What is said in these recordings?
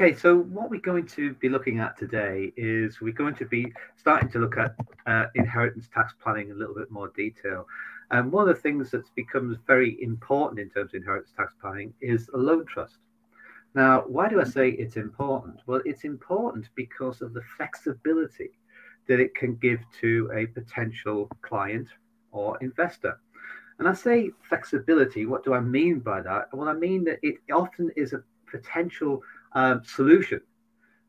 Okay, so what we're going to be looking at today is we're going to be starting to look at uh, inheritance tax planning in a little bit more detail. And one of the things that's becomes very important in terms of inheritance tax planning is a loan trust. Now, why do I say it's important? Well, it's important because of the flexibility that it can give to a potential client or investor. And I say flexibility, what do I mean by that? Well, I mean that it often is a potential um, solution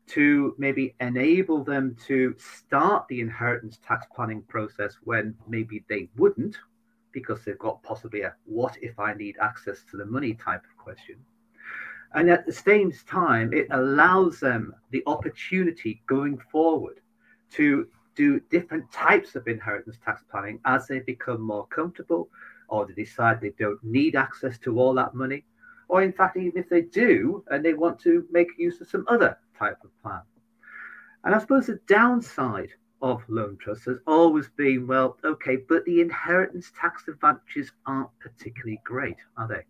to maybe enable them to start the inheritance tax planning process when maybe they wouldn't, because they've got possibly a what if I need access to the money type of question. And at the same time, it allows them the opportunity going forward to do different types of inheritance tax planning as they become more comfortable or they decide they don't need access to all that money or in fact, even if they do and they want to make use of some other type of plan. And I suppose the downside of loan trusts has always been well, okay, but the inheritance tax advantages aren't particularly great, are they?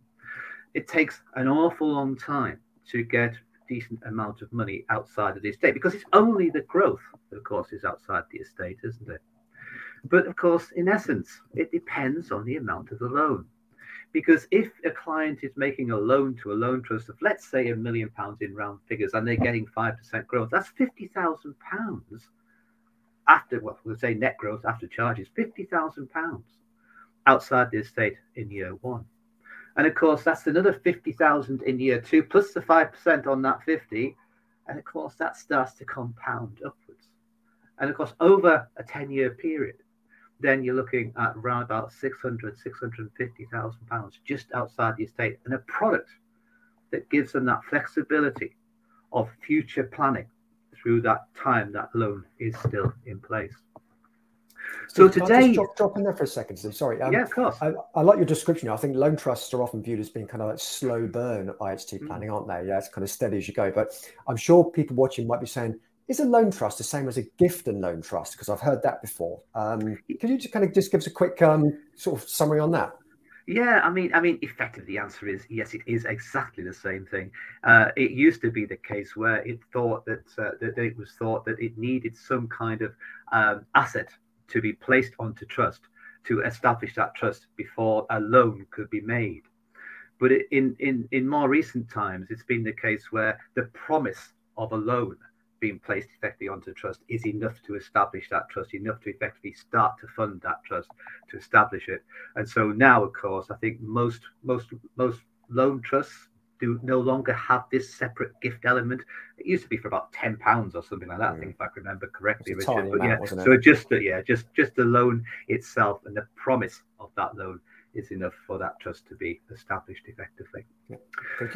It takes an awful long time to get a decent amount of money outside of the estate because it's only the growth, of course, is outside the estate, isn't it? But of course, in essence, it depends on the amount of the loan. Because if a client is making a loan to a loan trust of, let's say, a million pounds in round figures, and they're getting 5% growth, that's £50,000 after, well, we'll say net growth after charges, £50,000 outside the estate in year one. And of course, that's another 50,000 in year two, plus the 5% on that 50. And of course, that starts to compound upwards. And of course, over a 10 year period, then you're looking at around about 600, 650,000 pounds just outside the estate and a product that gives them that flexibility of future planning through that time that loan is still in place. So today, drop, drop, in there for a second. So sorry. Um, yeah, of course. I, I, like your description. I think loan trusts are often viewed as being kind of like slow burn IHT mm. planning, mm. aren't they? Yeah, it's kind of steady as you go. But I'm sure people watching might be saying, is a loan trust the same as a gift and loan trust? Because I've heard that before. Um, can you just kind of just give us a quick um, sort of summary on that? Yeah, I mean, I mean, effectively, the answer is yes. It is exactly the same thing. Uh, it used to be the case where it thought that uh, that it was thought that it needed some kind of um, asset to be placed onto trust to establish that trust before a loan could be made. But in in in more recent times, it's been the case where the promise of a loan being placed effectively onto trust is enough to establish that trust, enough to effectively start to fund that trust to establish it. And so now, of course, I think most most most loan trusts do no longer have this separate gift element. It used to be for about ten pounds or something like that. Mm. I think if I remember correctly, Richard. But yeah, so just the, yeah, just just the loan itself and the promise of that loan is enough for that trust to be established effectively. Yeah.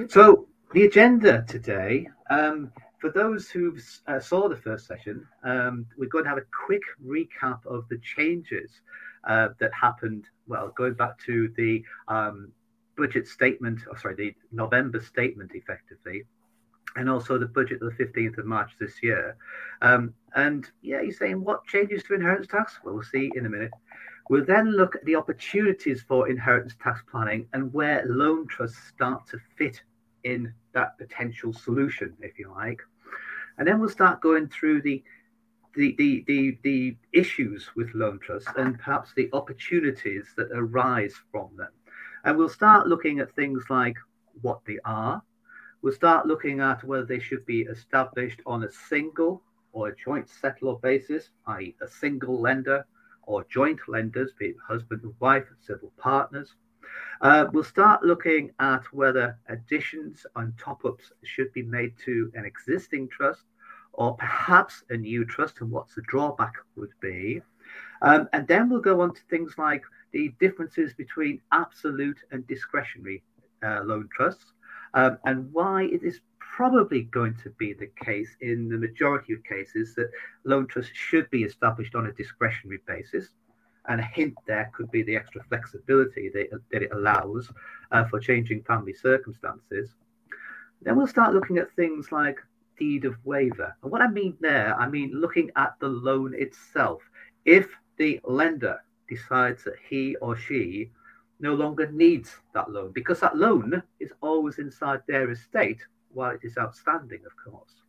So the agenda today. Um, for those who uh, saw the first session, um, we're going to have a quick recap of the changes uh, that happened. Well, going back to the um, budget statement, or sorry, the November statement, effectively, and also the budget of the 15th of March this year. Um, and yeah, you're saying what changes to inheritance tax? Well, we'll see in a minute. We'll then look at the opportunities for inheritance tax planning and where loan trusts start to fit in that potential solution, if you like and then we'll start going through the the, the, the, the issues with loan trusts and perhaps the opportunities that arise from them. And we'll start looking at things like what they are. We'll start looking at whether they should be established on a single or a joint settlor basis, i.e., a single lender or joint lenders, be it husband and wife, civil partners. Uh, we'll start looking at whether additions and top ups should be made to an existing trust or perhaps a new trust and what the drawback would be. Um, and then we'll go on to things like the differences between absolute and discretionary uh, loan trusts um, and why it is probably going to be the case in the majority of cases that loan trusts should be established on a discretionary basis. And a hint there could be the extra flexibility that, that it allows uh, for changing family circumstances. Then we'll start looking at things like deed of waiver. And what I mean there, I mean looking at the loan itself. If the lender decides that he or she no longer needs that loan because that loan is always inside their estate while it is outstanding, of course.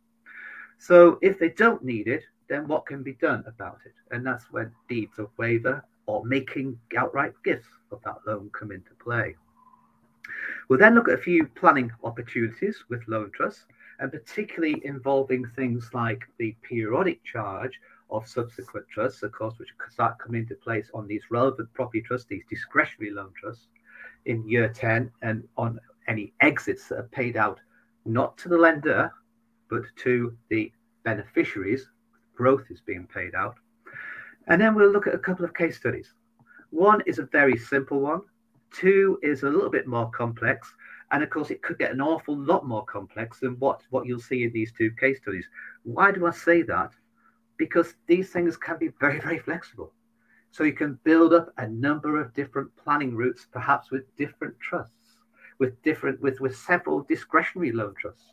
So if they don't need it, then what can be done about it? And that's when deeds of waiver or making outright gifts of that loan come into play. We'll then look at a few planning opportunities with loan trusts, and particularly involving things like the periodic charge of subsequent trusts, of course, which start coming into place on these relevant property trusts, these discretionary loan trusts in year 10, and on any exits that are paid out not to the lender, but to the beneficiaries. Growth is being paid out. And then we'll look at a couple of case studies. One is a very simple one, two is a little bit more complex. And of course, it could get an awful lot more complex than what, what you'll see in these two case studies. Why do I say that? Because these things can be very, very flexible. So you can build up a number of different planning routes, perhaps with different trusts, with different with, with several discretionary loan trusts,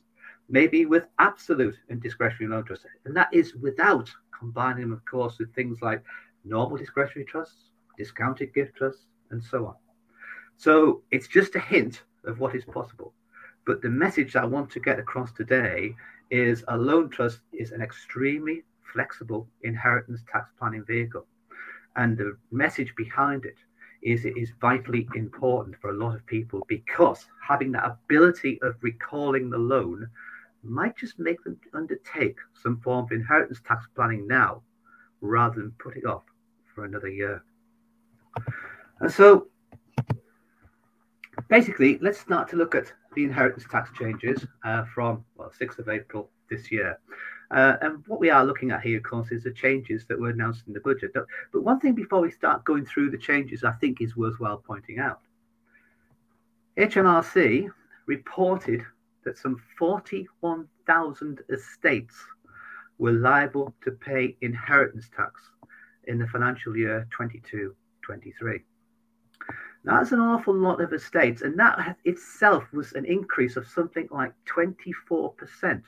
maybe with absolute and discretionary loan trusts. And that is without combining them, of course, with things like normal discretionary trusts, discounted gift trusts, and so on. So it's just a hint of what is possible. But the message I want to get across today is a loan trust is an extremely flexible inheritance tax planning vehicle. And the message behind it is it is vitally important for a lot of people because having that ability of recalling the loan might just make them undertake some form of inheritance tax planning now rather than put it off for another year. And so basically, let's start to look at the inheritance tax changes uh, from well, 6th of April this year. Uh, and what we are looking at here, of course, is the changes that were announced in the budget. But one thing before we start going through the changes, I think is worthwhile pointing out. HMRC reported that some 41,000 estates were liable to pay inheritance tax in the financial year 22 23. That's an awful lot of estates, and that itself was an increase of something like 24%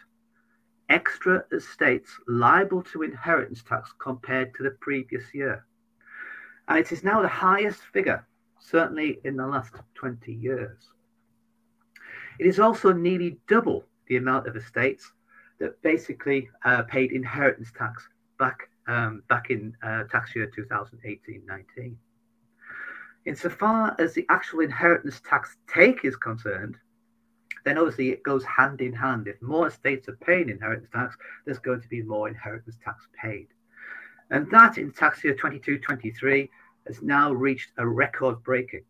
extra estates liable to inheritance tax compared to the previous year. And it is now the highest figure, certainly in the last 20 years. It is also nearly double the amount of estates that basically uh, paid inheritance tax back um, back in uh, tax year 2018-19. Insofar as the actual inheritance tax take is concerned, then obviously it goes hand in hand. If more estates are paying inheritance tax, there's going to be more inheritance tax paid. And that in tax year 22 23 has now reached a record breaking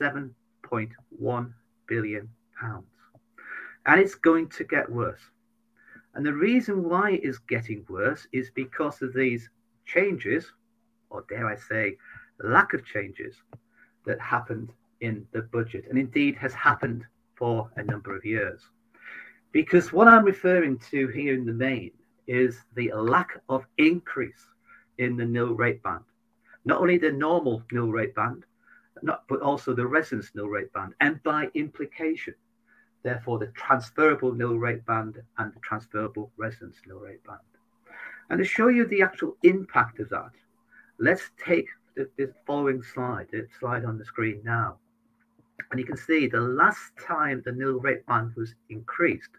7.1 billion And it's going to get worse. And the reason why it is getting worse is because of these changes, or dare I say, lack of changes that happened in the budget, and indeed has happened for a number of years. Because what I'm referring to here in the main is the lack of increase in the nil rate band. Not only the normal nil rate band, not, but also the residence nil rate band, and by implication, therefore, the transferable nil rate band and the transferable residence nil rate band. And to show you the actual impact of that, let's take the, the following slide, the slide on the screen now. And you can see the last time the nil rate band was increased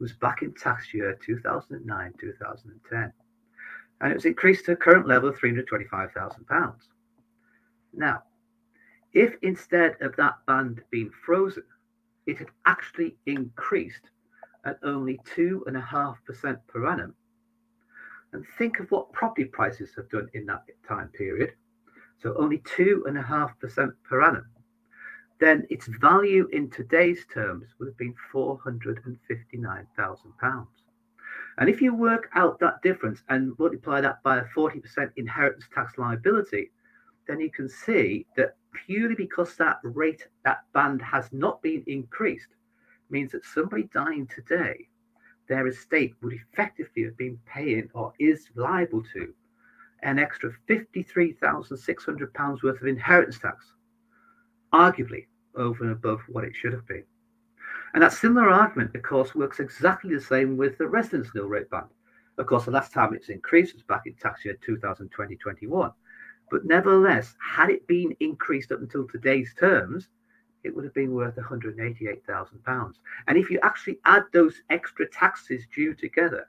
was back in tax year 2009 2010. And it was increased to a current level of £325,000. Now, if instead of that band being frozen, it had actually increased at only 2.5% per annum, and think of what property prices have done in that time period, so only 2.5% per annum, then its value in today's terms would have been £459,000. And if you work out that difference and multiply that by a 40% inheritance tax liability, then you can see that purely because that rate, that band has not been increased, means that somebody dying today, their estate would effectively have been paying or is liable to an extra £53,600 worth of inheritance tax, arguably over and above what it should have been. And that similar argument, of course, works exactly the same with the residence nil rate band. Of course, the last time it's increased was back in tax year 2020 21. But nevertheless, had it been increased up until today's terms, it would have been worth £188,000. And if you actually add those extra taxes due together,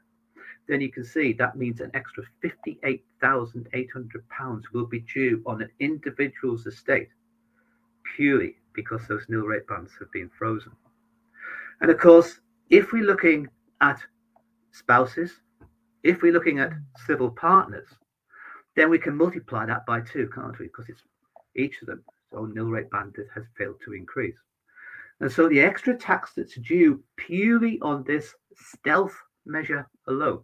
then you can see that means an extra £58,800 will be due on an individual's estate purely because those nil rate bands have been frozen. And of course, if we're looking at spouses, if we're looking at civil partners, then we can multiply that by two, can't we? Because it's each of them So nil rate band has failed to increase. And so the extra tax that's due purely on this stealth measure alone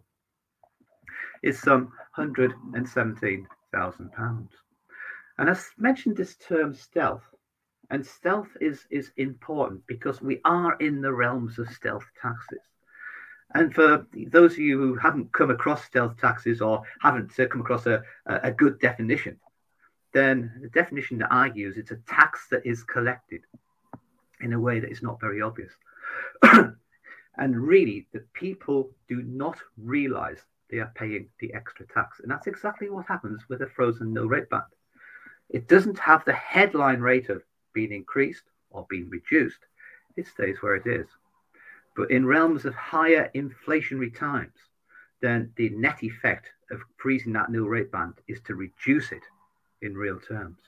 is some £117,000. And I mentioned this term stealth, and stealth is, is important because we are in the realms of stealth taxes. And for those of you who haven't come across stealth taxes or haven't uh, come across a, a good definition, then the definition that I use it's a tax that is collected in a way that is not very obvious. and really, the people do not realize they are paying the extra tax. And that's exactly what happens with a frozen nil rate band. It doesn't have the headline rate of being increased or being reduced, it stays where it is. But in realms of higher inflationary times, then the net effect of freezing that nil rate band is to reduce it in real terms.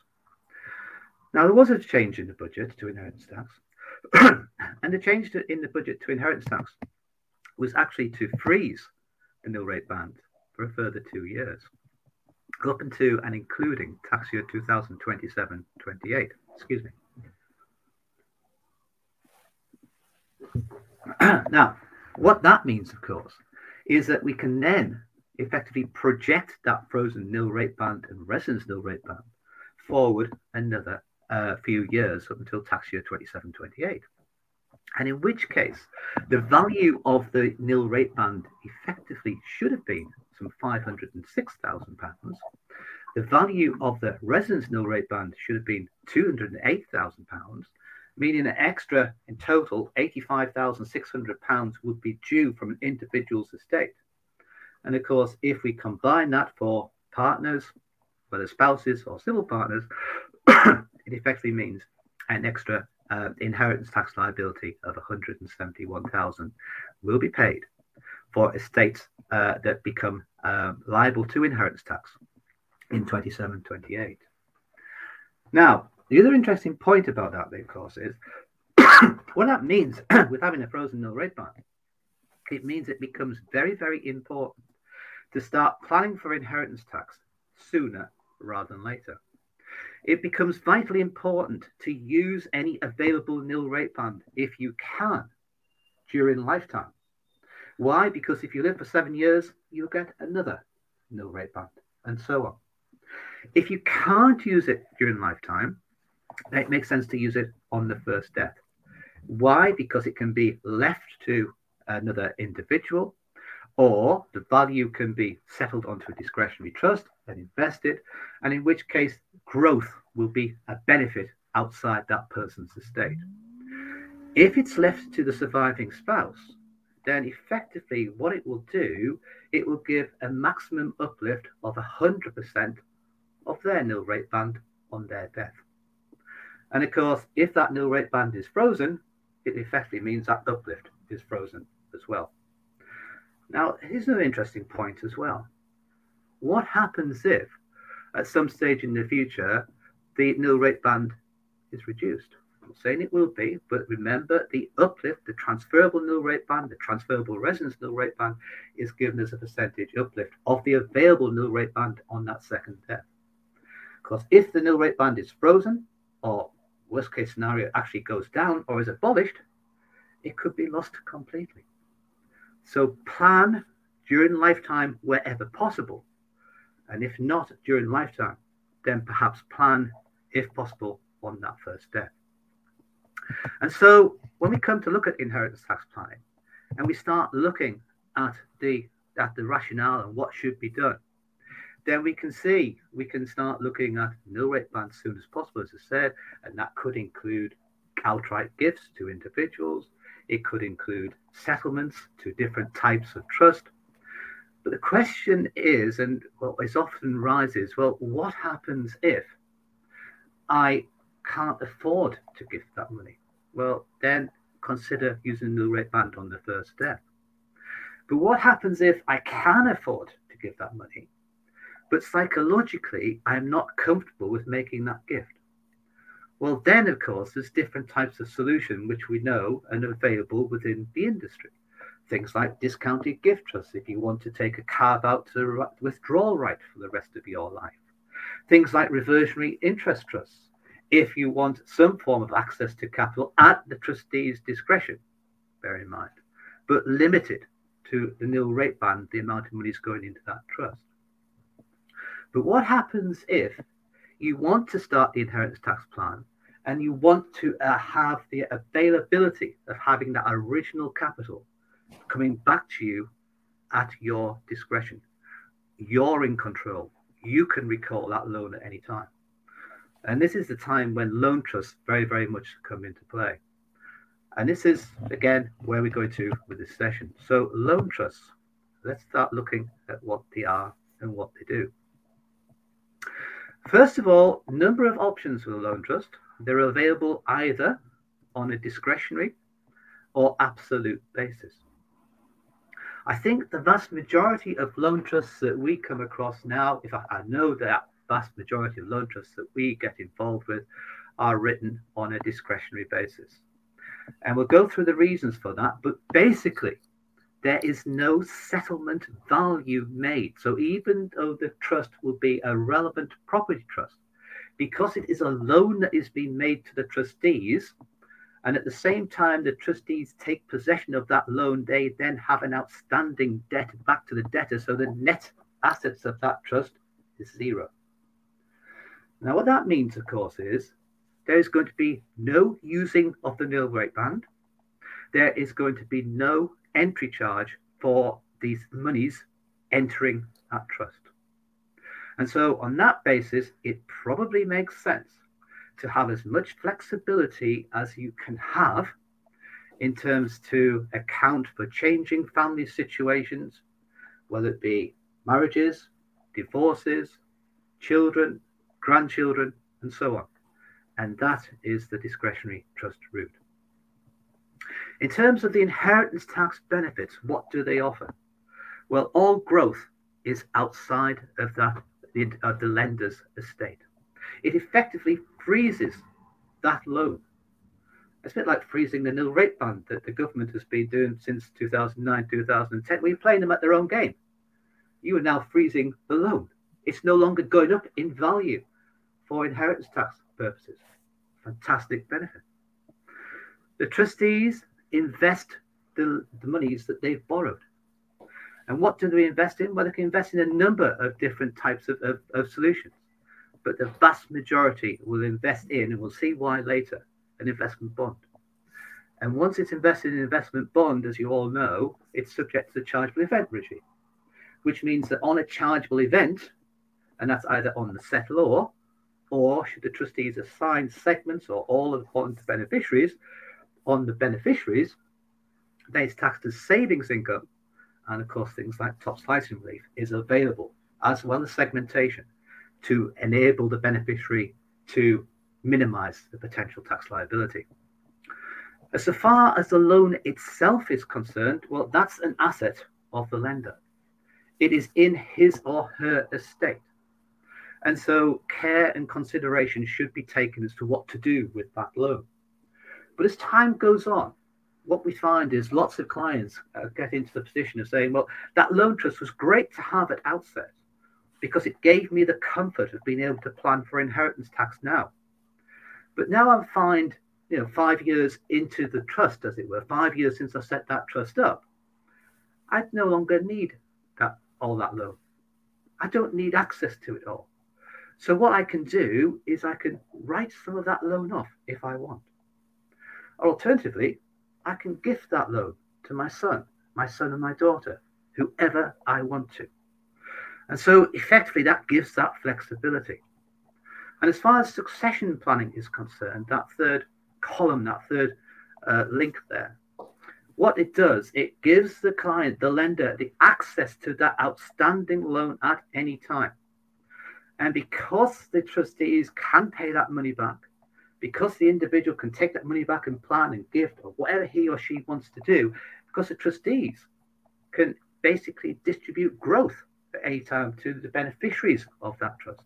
Now, there was a change in the budget to inheritance tax, and the change to, in the budget to inheritance tax was actually to freeze the nil rate band for a further two years, up into and including tax year 2027 28. Excuse me. now, what that means, of course, is that we can then effectively project that frozen nil rate band and residence nil rate band forward another uh, few years up until tax year 27 28. And in which case, the value of the nil rate band effectively should have been some £506,000. The value of the residence nil rate band should have been £208,000, meaning an extra, in total, £85,600 would be due from an individual's estate. And of course, if we combine that for partners, whether spouses or civil partners, it effectively means an extra uh, inheritance tax liability of 171,000 will be paid for estates uh, that become uh, liable to inheritance tax in 27 28. Now, the other interesting point about that, of course, is what that means with having a frozen nil rate band. It means it becomes very, very important to start planning for inheritance tax sooner rather than later. It becomes vitally important to use any available nil rate band if you can during lifetime. Why? Because if you live for seven years, you'll get another nil rate band, and so on. If you can't use it during lifetime, it makes sense to use it on the first death. Why? Because it can be left to another individual or the value can be settled onto a discretionary trust and invested, and in which case growth will be a benefit outside that person's estate. If it's left to the surviving spouse, then effectively what it will do, it will give a maximum uplift of 100% of their nil rate band on their death. And of course, if that nil rate band is frozen, it effectively means that uplift is frozen as well. Now, here's another interesting point as well. What happens if, at some stage in the future, the nil rate band is reduced? I'm not saying it will be, but remember the uplift, the transferable nil rate band, the transferable residence nil rate band is given as a percentage uplift of the available nil rate band on that second death. Because if the nil rate band is frozen, or worst case scenario actually goes down or is abolished, it could be lost completely. So plan during lifetime wherever possible. And if not during lifetime, then perhaps plan, if possible, on that first death. And so when we come to look at inheritance tax planning and we start looking at the at the rationale and what should be done, then we can see we can start looking at nil rate bands as soon as possible, as I said, and that could include outright gifts to individuals. It could include settlements to different types of trust. But the question is, and what is often rises, well, what happens if I can't afford to gift that money, well, then consider using the rate band on the first step. But what happens if I can afford to give that money, but psychologically I'm not comfortable with making that gift? Well, then, of course, there's different types of solution which we know and available within the industry. Things like discounted gift trusts if you want to take a carve out to withdrawal right for the rest of your life. Things like reversionary interest trusts if you want some form of access to capital at the trustee's discretion, bear in mind, but limited to the nil rate band, the amount of money is going into that trust. But what happens if you want to start the inheritance tax plan and you want to uh, have the availability of having that original capital coming back to you at your discretion? You're in control. You can recall that loan at any time. And this is the time when loan trusts very, very much come into play. And this is, again, where we're going to with this session. So, loan trusts, let's start looking at what they are and what they do. First of all, number of options for the loan trust. They're available either on a discretionary or absolute basis. I think the vast majority of loan trusts that we come across now, if I, I know that vast majority of loan trusts that we get involved with are written on a discretionary basis. And we'll go through the reasons for that. But basically, there is no settlement value made. So even though the trust will be a relevant property trust, because it is a loan that is being made to the trustees, and at the same time the trustees take possession of that loan, they then have an outstanding debt back to the debtor. So the net assets of that trust is zero. Now, what that means, of course, is there is going to be no using of the nil rate band. There is going to be no entry charge for these monies entering that trust. And so, on that basis, it probably makes sense to have as much flexibility as you can have in terms to account for changing family situations, whether it be marriages, divorces, children, grandchildren, and so on. And that is the discretionary trust route. In terms of the inheritance tax benefits, what do they offer? Well, all growth is outside of that of the lender's estate. It effectively freezes that loan. It's a bit like freezing the nil rate band that the government has been doing since 2009, 2010. We're playing them at their own game. You are now freezing the loan. It's no longer going up in value for inheritance tax purposes. Fantastic benefit. The trustees invest the, the monies that they've borrowed. And what do they invest in? Well, they can invest in a number of different types of, of, of solutions. But the vast majority will invest in, and we'll see why later, an investment bond. And once it's invested in an investment bond, as you all know, it's subject to the chargeable event regime, which means that on a chargeable event, and that's either on the settlor or or should the trustees assign segments or all of the beneficiaries on the beneficiaries, that is taxed as savings income. And of course, things like top slicing relief is available, as well as segmentation, to enable the beneficiary to minimize the potential tax liability. As far as the loan itself is concerned, well, that's an asset of the lender. It is in his or her estate. And so care and consideration should be taken as to what to do with that loan. But as time goes on, what we find is lots of clients uh, get into the position of saying, well, that loan trust was great to have at outset because it gave me the comfort of being able to plan for inheritance tax now. But now I find, you know, five years into the trust, as it were, five years since I set that trust up, I no longer need that all that loan. I don't need access to it all. So what I can do is I can write some of that loan off if I want. Alternatively, I can gift that loan to my son, my son and my daughter, whoever I want to. And so effectively that gives that flexibility. And as far as succession planning is concerned, that third column, that third uh, link there, what it does, it gives the client, the lender, the access to that outstanding loan at any time. And because the trustees can pay that money back, because the individual can take that money back and plan and gift or whatever he or she wants to do, because the trustees can basically distribute growth at any time to the beneficiaries of that trust,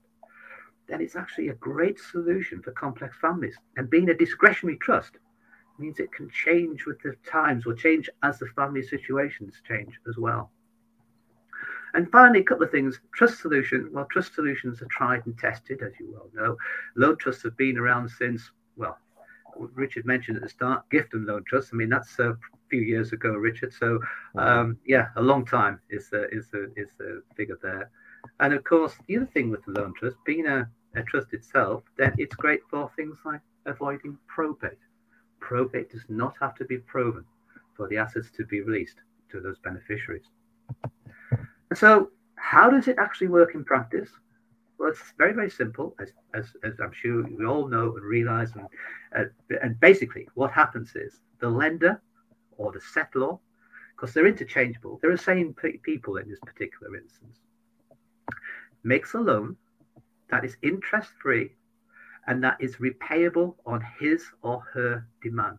then it's actually a great solution for complex families. And being a discretionary trust means it can change with the times or change as the family situations change as well. And finally, a couple of things. Trust solution. Well, trust solutions are tried and tested, as you well know. Loan trusts have been around since, well, Richard mentioned at the start, gift and loan trusts. I mean, that's a few years ago, Richard. So, mm-hmm. um, yeah, a long time is the is the is the figure there. And of course, the other thing with the loan trust, being a, a trust itself, then it's great for things like avoiding probate. Probate does not have to be proven for the assets to be released to those beneficiaries. And So, how does it actually work in practice? Well, it's very, very simple, as, as, as I'm sure we all know and realize. And, uh, and basically, what happens is the lender or the settlor, because they're interchangeable, they're the same people in this particular instance, makes a loan that is interest free and that is repayable on his or her demand.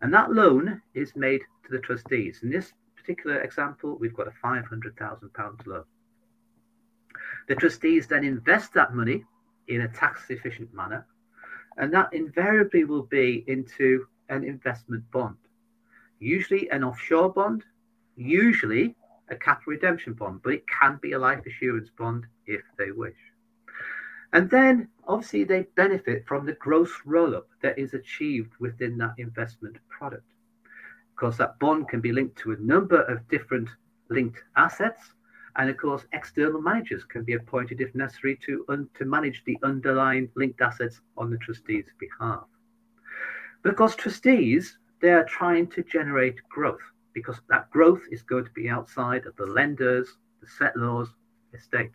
And that loan is made to the trustees. In this particular example, we've got a £500,000 loan. The trustees then invest that money in a tax efficient manner, and that invariably will be into an investment bond, usually an offshore bond, usually a capital redemption bond, but it can be a life assurance bond if they wish. And then obviously they benefit from the gross roll up that is achieved within that investment product. Of course, that bond can be linked to a number of different linked assets. And of course, external managers can be appointed if necessary to, un- to manage the underlying linked assets on the trustees' behalf. But of course, trustees, they are trying to generate growth because that growth is going to be outside of the lenders, the settlors' estate.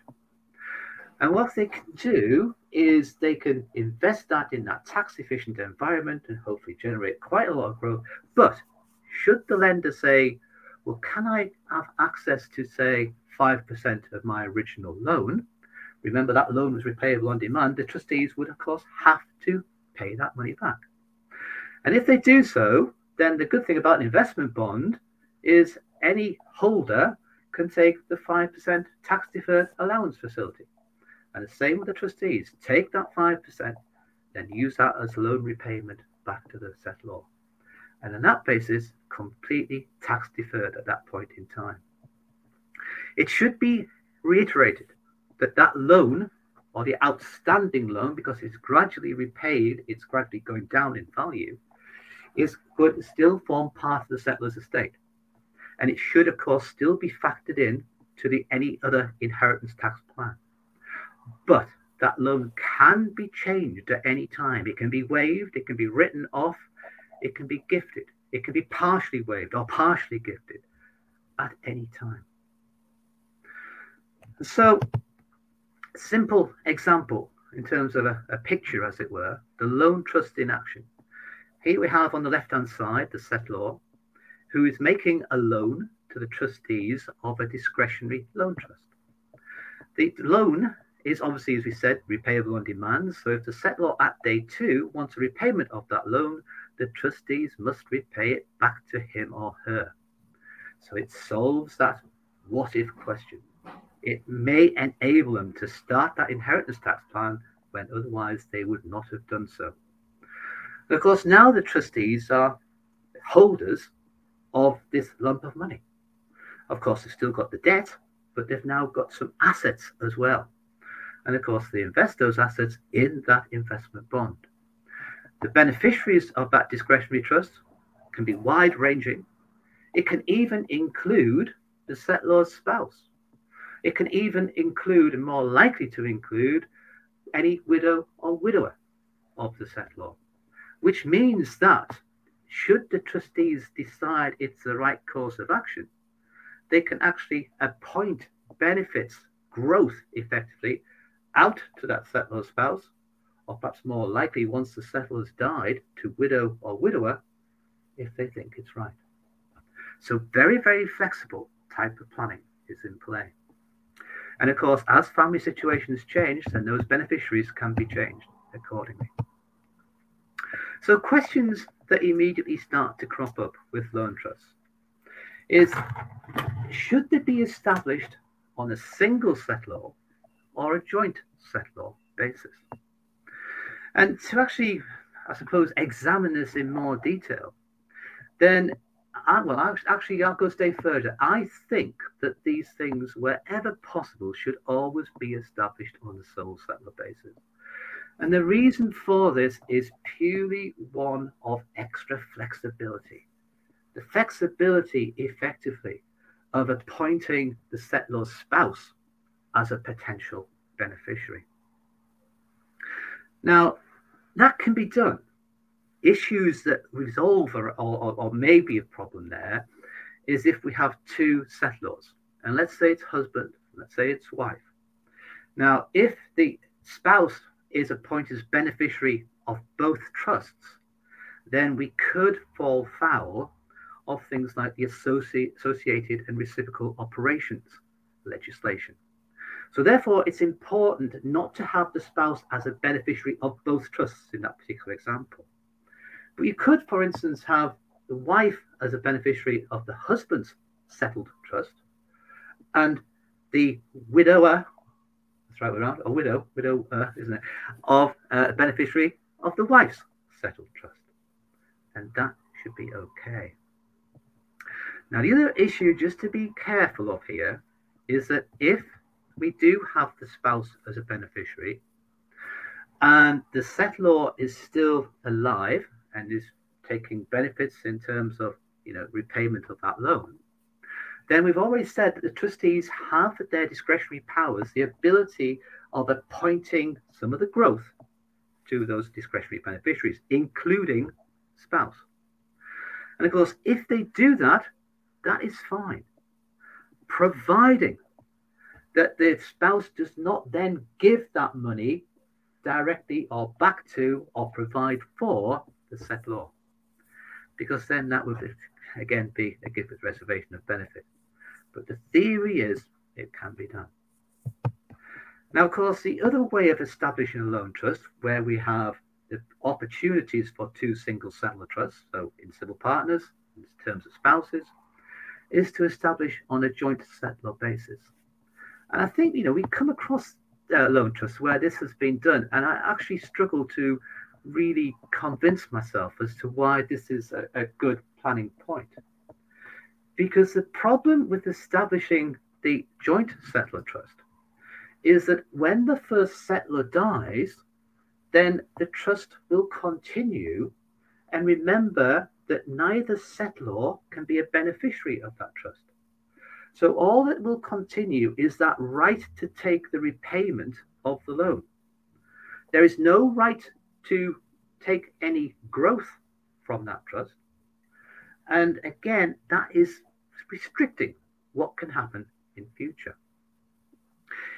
And what they can do is they can invest that in that tax efficient environment and hopefully generate quite a lot of growth. But should the lender say, well, can I have access to, say, 5% of my original loan? Remember, that loan was repayable on demand. The trustees would, of course, have to pay that money back. And if they do so, then the good thing about an investment bond is any holder can take the 5% tax deferred allowance facility. And the same with the trustees take that 5%, then use that as loan repayment back to the settlor. And on that basis, completely tax deferred at that point in time. It should be reiterated that that loan or the outstanding loan, because it's gradually repaid, it's gradually going down in value, is to still form part of the settlor's estate. And it should, of course, still be factored in to the any other inheritance tax plan. But that loan can be changed at any time. It can be waived, it can be written off, it can be gifted. It can be partially waived or partially gifted at any time. So, simple example in terms of a, a picture, as it were, the loan trust in action. Here we have on the left hand side the settlor who is making a loan to the trustees of a discretionary loan trust. The loan is obviously, as we said, repayable on demand. So if the settlor at day two wants a repayment of that loan, the trustees must repay it back to him or her. So it solves that what if question. It may enable them to start that inheritance tax plan when otherwise they would not have done so. Of course, now the trustees are holders of this lump of money. Of course, they've still got the debt, but they've now got some assets as well. And of course, they invest those assets in that investment bond. The beneficiaries of that discretionary trust can be wide ranging. It can even include the settlor's spouse. It can even include, and more likely to include, any widow or widower of the settlor, which means that should the trustees decide it's the right course of action, they can actually appoint benefits, growth effectively, out to that settlor spouse or perhaps more likely once the settlors died, to widow or widower if they think it's right. So, very, very flexible type of planning is in play. And of course, as family situations change, then those beneficiaries can be changed accordingly. So questions that immediately start to crop up with loan trusts is should they be established on a single settlor or a joint settlor basis? And to actually, I suppose, examine this in more detail, then I, well, actually, I'll go a step further. I think that these things, wherever possible, should always be established on a sole settlor basis. And the reason for this is purely one of extra flexibility. The flexibility, effectively, of appointing the settlor's spouse as a potential beneficiary. Now, that can be done issues that resolve or, or, or maybe a problem there is if we have two settlors, and let's say it's husband, let's say it's wife. Now, if the spouse is appointed as beneficiary of both trusts, then we could fall foul of things like the associated and reciprocal operations legislation. So, therefore, it's important not to have the spouse as a beneficiary of both trusts in that particular example. But you could, for instance, have the wife as a beneficiary of the husband's settled trust and the widower, that's right around, a widow, widow, uh, isn't it, of uh, a beneficiary of the wife's settled trust. And that should be okay. Now, the other issue just to be careful of here is that if we do have the spouse as a beneficiary and the settlor is still alive and is taking benefits in terms of you know repayment of that loan, then we've already said that the trustees have at their discretionary powers the ability of appointing some of the growth to those discretionary beneficiaries, including spouse. And of course, if they do that, that is fine, providing that the spouse does not then give that money directly or back to or provide for the settlor, because then that would again be a gift with reservation of benefit. But the theory is it can be done. Now, of course, the other way of establishing a loan trust, where we have the opportunities for two single settlor trusts, so in civil partners, in terms of spouses, is to establish on a joint settlor basis. And I think, you know, we come across uh, loan trusts where this has been done, and I actually struggle to really convince myself as to why this is a, a good planning point. Because the problem with establishing the joint settlor trust is that when the first settlor dies, then the trust will continue. And remember that neither settlor can be a beneficiary of that trust. So all that will continue is that right to take the repayment of the loan. There is no right to take any growth from that trust. And again, that is restricting what can happen in future.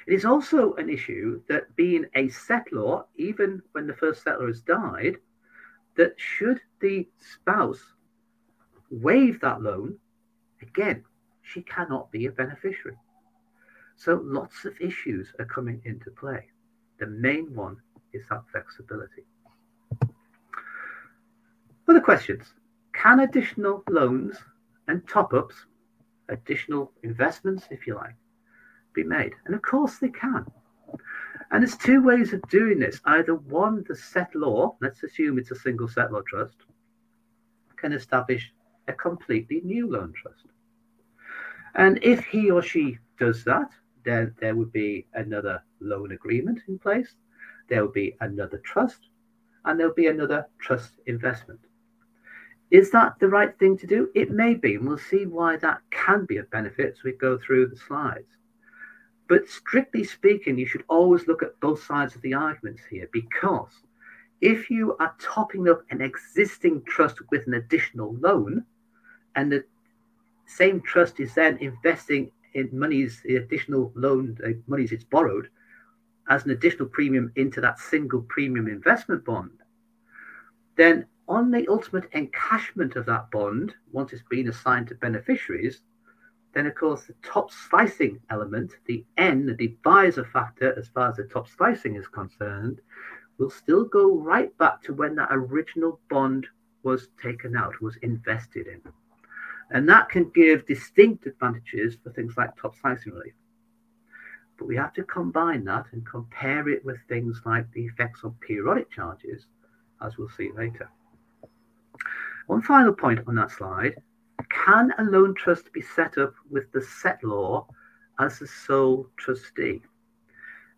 It is also an issue that being a settlor, even when the first settlor has died, that should the spouse waive that loan, again, she cannot be a beneficiary. So lots of issues are coming into play. The main one is that flexibility. Other questions. Can additional loans and top ups, additional investments, if you like, be made? And of course they can. And there's two ways of doing this. Either one, the settlor, let's assume it's a single settlor trust, can establish a completely new loan trust. And if he or she does that, then there would be another loan agreement in place, there would be another trust, and there'll be another trust investment. Is that the right thing to do? It may be, and we'll see why that can be a benefit as we go through the slides. But strictly speaking, you should always look at both sides of the arguments here because if you are topping up an existing trust with an additional loan and the same trust is then investing in monies, the additional loan, uh, monies it's borrowed as an additional premium into that single premium investment bond, then on the ultimate encashment of that bond, once it's been assigned to beneficiaries, then of course the top slicing element, the N, the divisor factor as far as the top slicing is concerned, will still go right back to when that original bond was taken out, was invested in. And that can give distinct advantages for things like top slicing relief. But we have to combine that and compare it with things like the effects of periodic charges, as we'll see later. One final point on that slide can a loan trust be set up with the settlor as the sole trustee?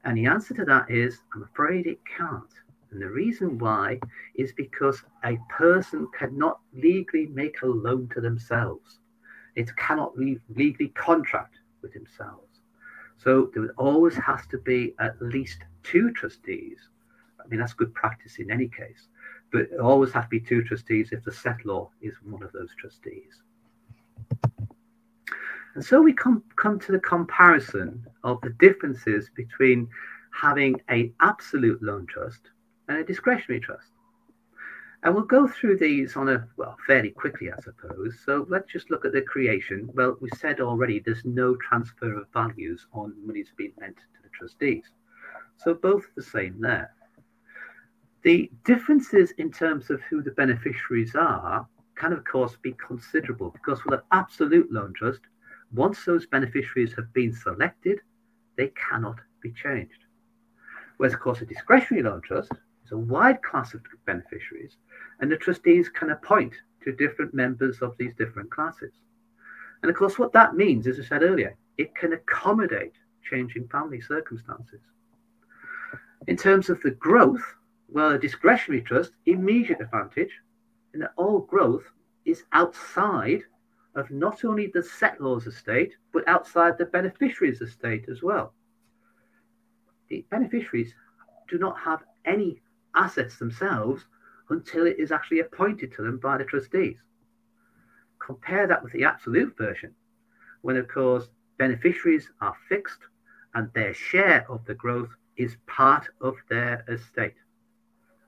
And the answer to that is I'm afraid it can't. And the reason why is because a person cannot legally make a loan to themselves. It cannot legally contract with themselves. So there always has to be at least two trustees. I mean, that's good practice in any case, but always have to be two trustees if the settlor is one of those trustees. And so we come, come to the comparison of the differences between having an absolute loan trust and a discretionary trust. And we'll go through these on a, well, fairly quickly, I suppose. So let's just look at the creation. Well, we said already there's no transfer of values on monies being lent to the trustees. So both the same there. The differences in terms of who the beneficiaries are can, of course, be considerable because with an absolute loan trust, once those beneficiaries have been selected, they cannot be changed. Whereas, of course, a discretionary loan trust is a wide class of beneficiaries, and the trustees can appoint to different members of these different classes. And of course, what that means, as I said earlier, it can accommodate changing family circumstances. In terms of the growth, well, a discretionary trust, immediate advantage, in that all growth is outside of not only the settlor's estate, but outside the beneficiary's estate as well. The beneficiaries do not have any assets themselves until it is actually appointed to them by the trustees. Compare that with the absolute version, when, of course, beneficiaries are fixed and their share of the growth is part of their estate.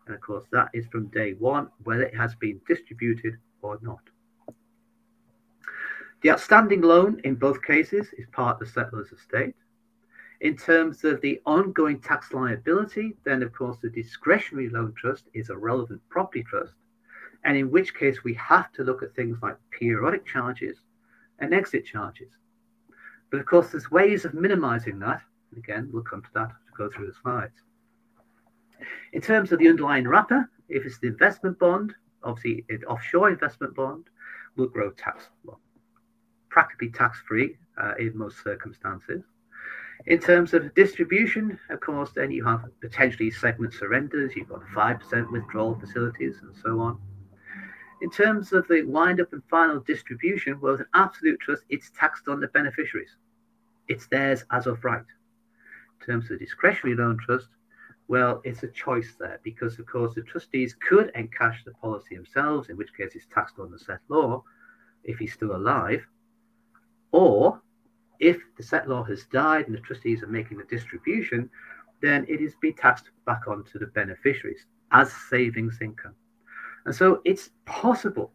And of course, that is from day one, whether it has been distributed or not. The outstanding loan in both cases is part of the settlor's estate. In terms of the ongoing tax liability, then of course the discretionary loan trust is a relevant property trust, and in which case we have to look at things like periodic charges and exit charges. But of course, there's ways of minimizing that. Again, we'll come to that to go through the slides. In terms of the underlying wrapper, if it's the investment bond, obviously an offshore investment bond will grow tax well, practically tax free uh, in most circumstances. In terms of distribution, of course, then you have potentially segment surrenders, you've got 5% withdrawal facilities, and so on. In terms of the wind up and final distribution, well, with an absolute trust, it's taxed on the beneficiaries. It's theirs as of right. In terms of discretionary loan trust, well, it's a choice there because, of course, the trustees could encash the policy themselves, in which case it's taxed on the settlor if he's still alive, or if the settlor has died and the trustees are making the distribution, then it is be taxed back onto the beneficiaries as savings income. And so it's possible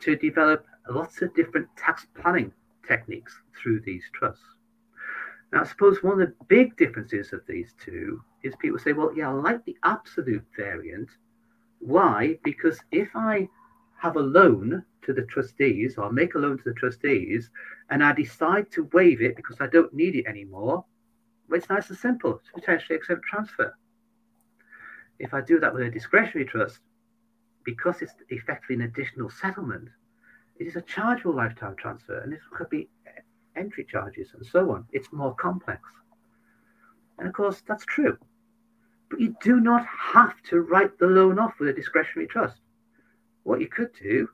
to develop lots of different tax planning techniques through these trusts. Now, I suppose one of the big differences of these two is people say, well, yeah, I like the absolute variant. Why? Because if I have a loan to the trustees or make a loan to the trustees and I decide to waive it because I don't need it anymore, well, it's nice and simple. It's potentially exempt transfer. If I do that with a discretionary trust, because it's effectively an additional settlement, it is a chargeable lifetime transfer and it could be entry charges and so on. It's more complex. And of course, that's true. But you do not have to write the loan off with a discretionary trust. What you could do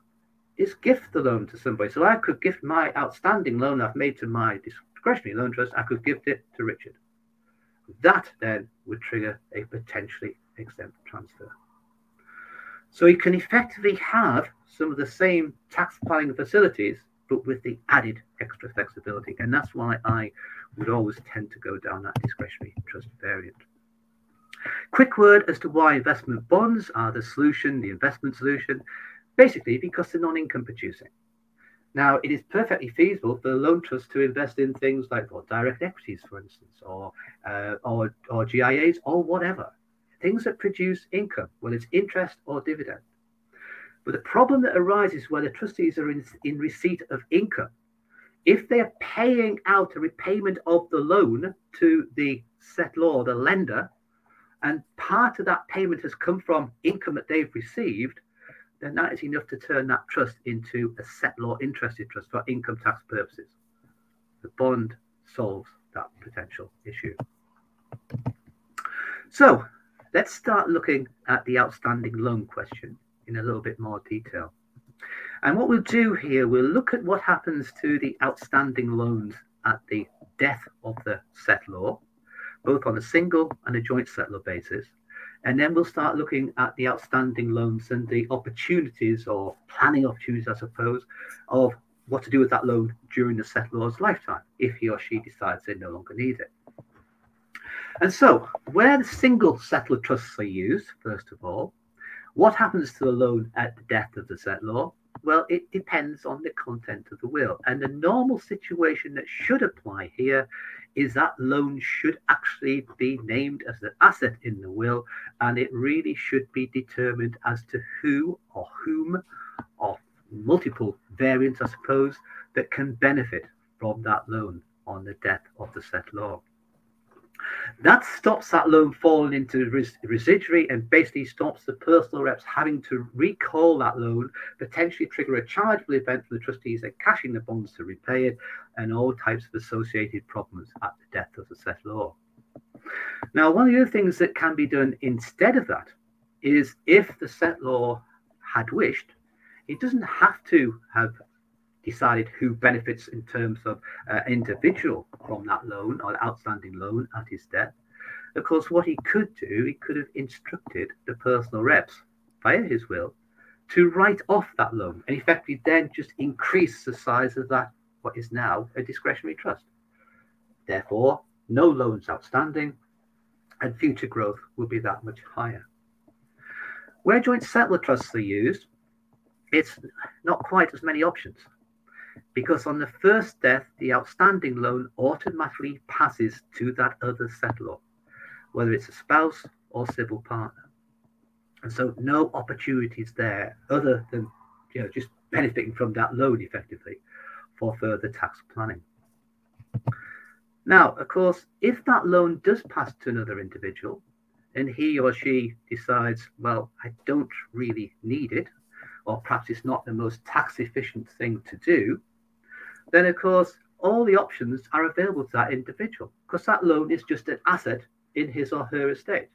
is gift the loan to somebody. So I could gift my outstanding loan I've made to my discretionary loan trust, I could gift it to Richard. That then would trigger a potentially exempt transfer. So you can effectively have some of the same tax planning facilities, but with the added extra flexibility. And that's why I would always tend to go down that discretionary trust variant. Quick word as to why investment bonds are the solution, the investment solution, basically because they're non income producing. Now, it is perfectly feasible for a loan trust to invest in things like well, direct equities, for instance, or, uh, or, or GIAs, or whatever. things that produce income, whether it's interest or dividend. But the problem that arises where the trustees are in, in receipt of income, if they're paying out a repayment of the loan to the settlor, the lender, and part of that payment has come from income that they've received, then that is enough to turn that trust into a set settlor interested trust for income tax purposes. The bond solves that potential issue. So let's start looking at the outstanding loan question in a little bit more detail. And what we'll do here, we'll look at what happens to the outstanding loans at the death of the settlor, both on a single and a joint settlor basis. And then we'll start looking at the outstanding loans and the opportunities or planning opportunities, I suppose, of what to do with that loan during the settlor's lifetime if he or she decides they no longer need it. And so, where the single settlor trusts are used, first of all, what happens to the loan at the death of the settlor? Well, it depends on the content of the will. And the normal situation that should apply here is that loan should actually be named as an asset in the will, and it really should be determined as to who or whom, or multiple variants, I suppose, that can benefit from that loan on the death of the settlor. That stops that loan falling into res- residuary and basically stops the personal reps having to recall that loan, potentially trigger a chargeable event for the trustees and cashing the bonds to repay it, and all types of associated problems at the death of the settlor. Now, one of the other things that can be done instead of that is if the settlor had wished, it doesn't have to have decided who benefits in terms of uh, individual from that loan or outstanding loan at his death. Of course, what he could do, he could have instructed the personal reps via his will to write off that loan and effectively then just increase the size of that, what is now a discretionary trust. Therefore, no loans outstanding and future growth will be that much higher. Where joint settlor trusts are used, it's not quite as many options because on the first death, the outstanding loan automatically passes to that other settlor, whether it's a spouse or civil partner. And so no opportunities there other than you know just benefiting from that loan effectively for further tax planning. Now, of course, if that loan does pass to another individual and he or she decides, well, I don't really need it, or perhaps it's not the most tax efficient thing to do, then of course all the options are available to that individual because that loan is just an asset in his or her estate.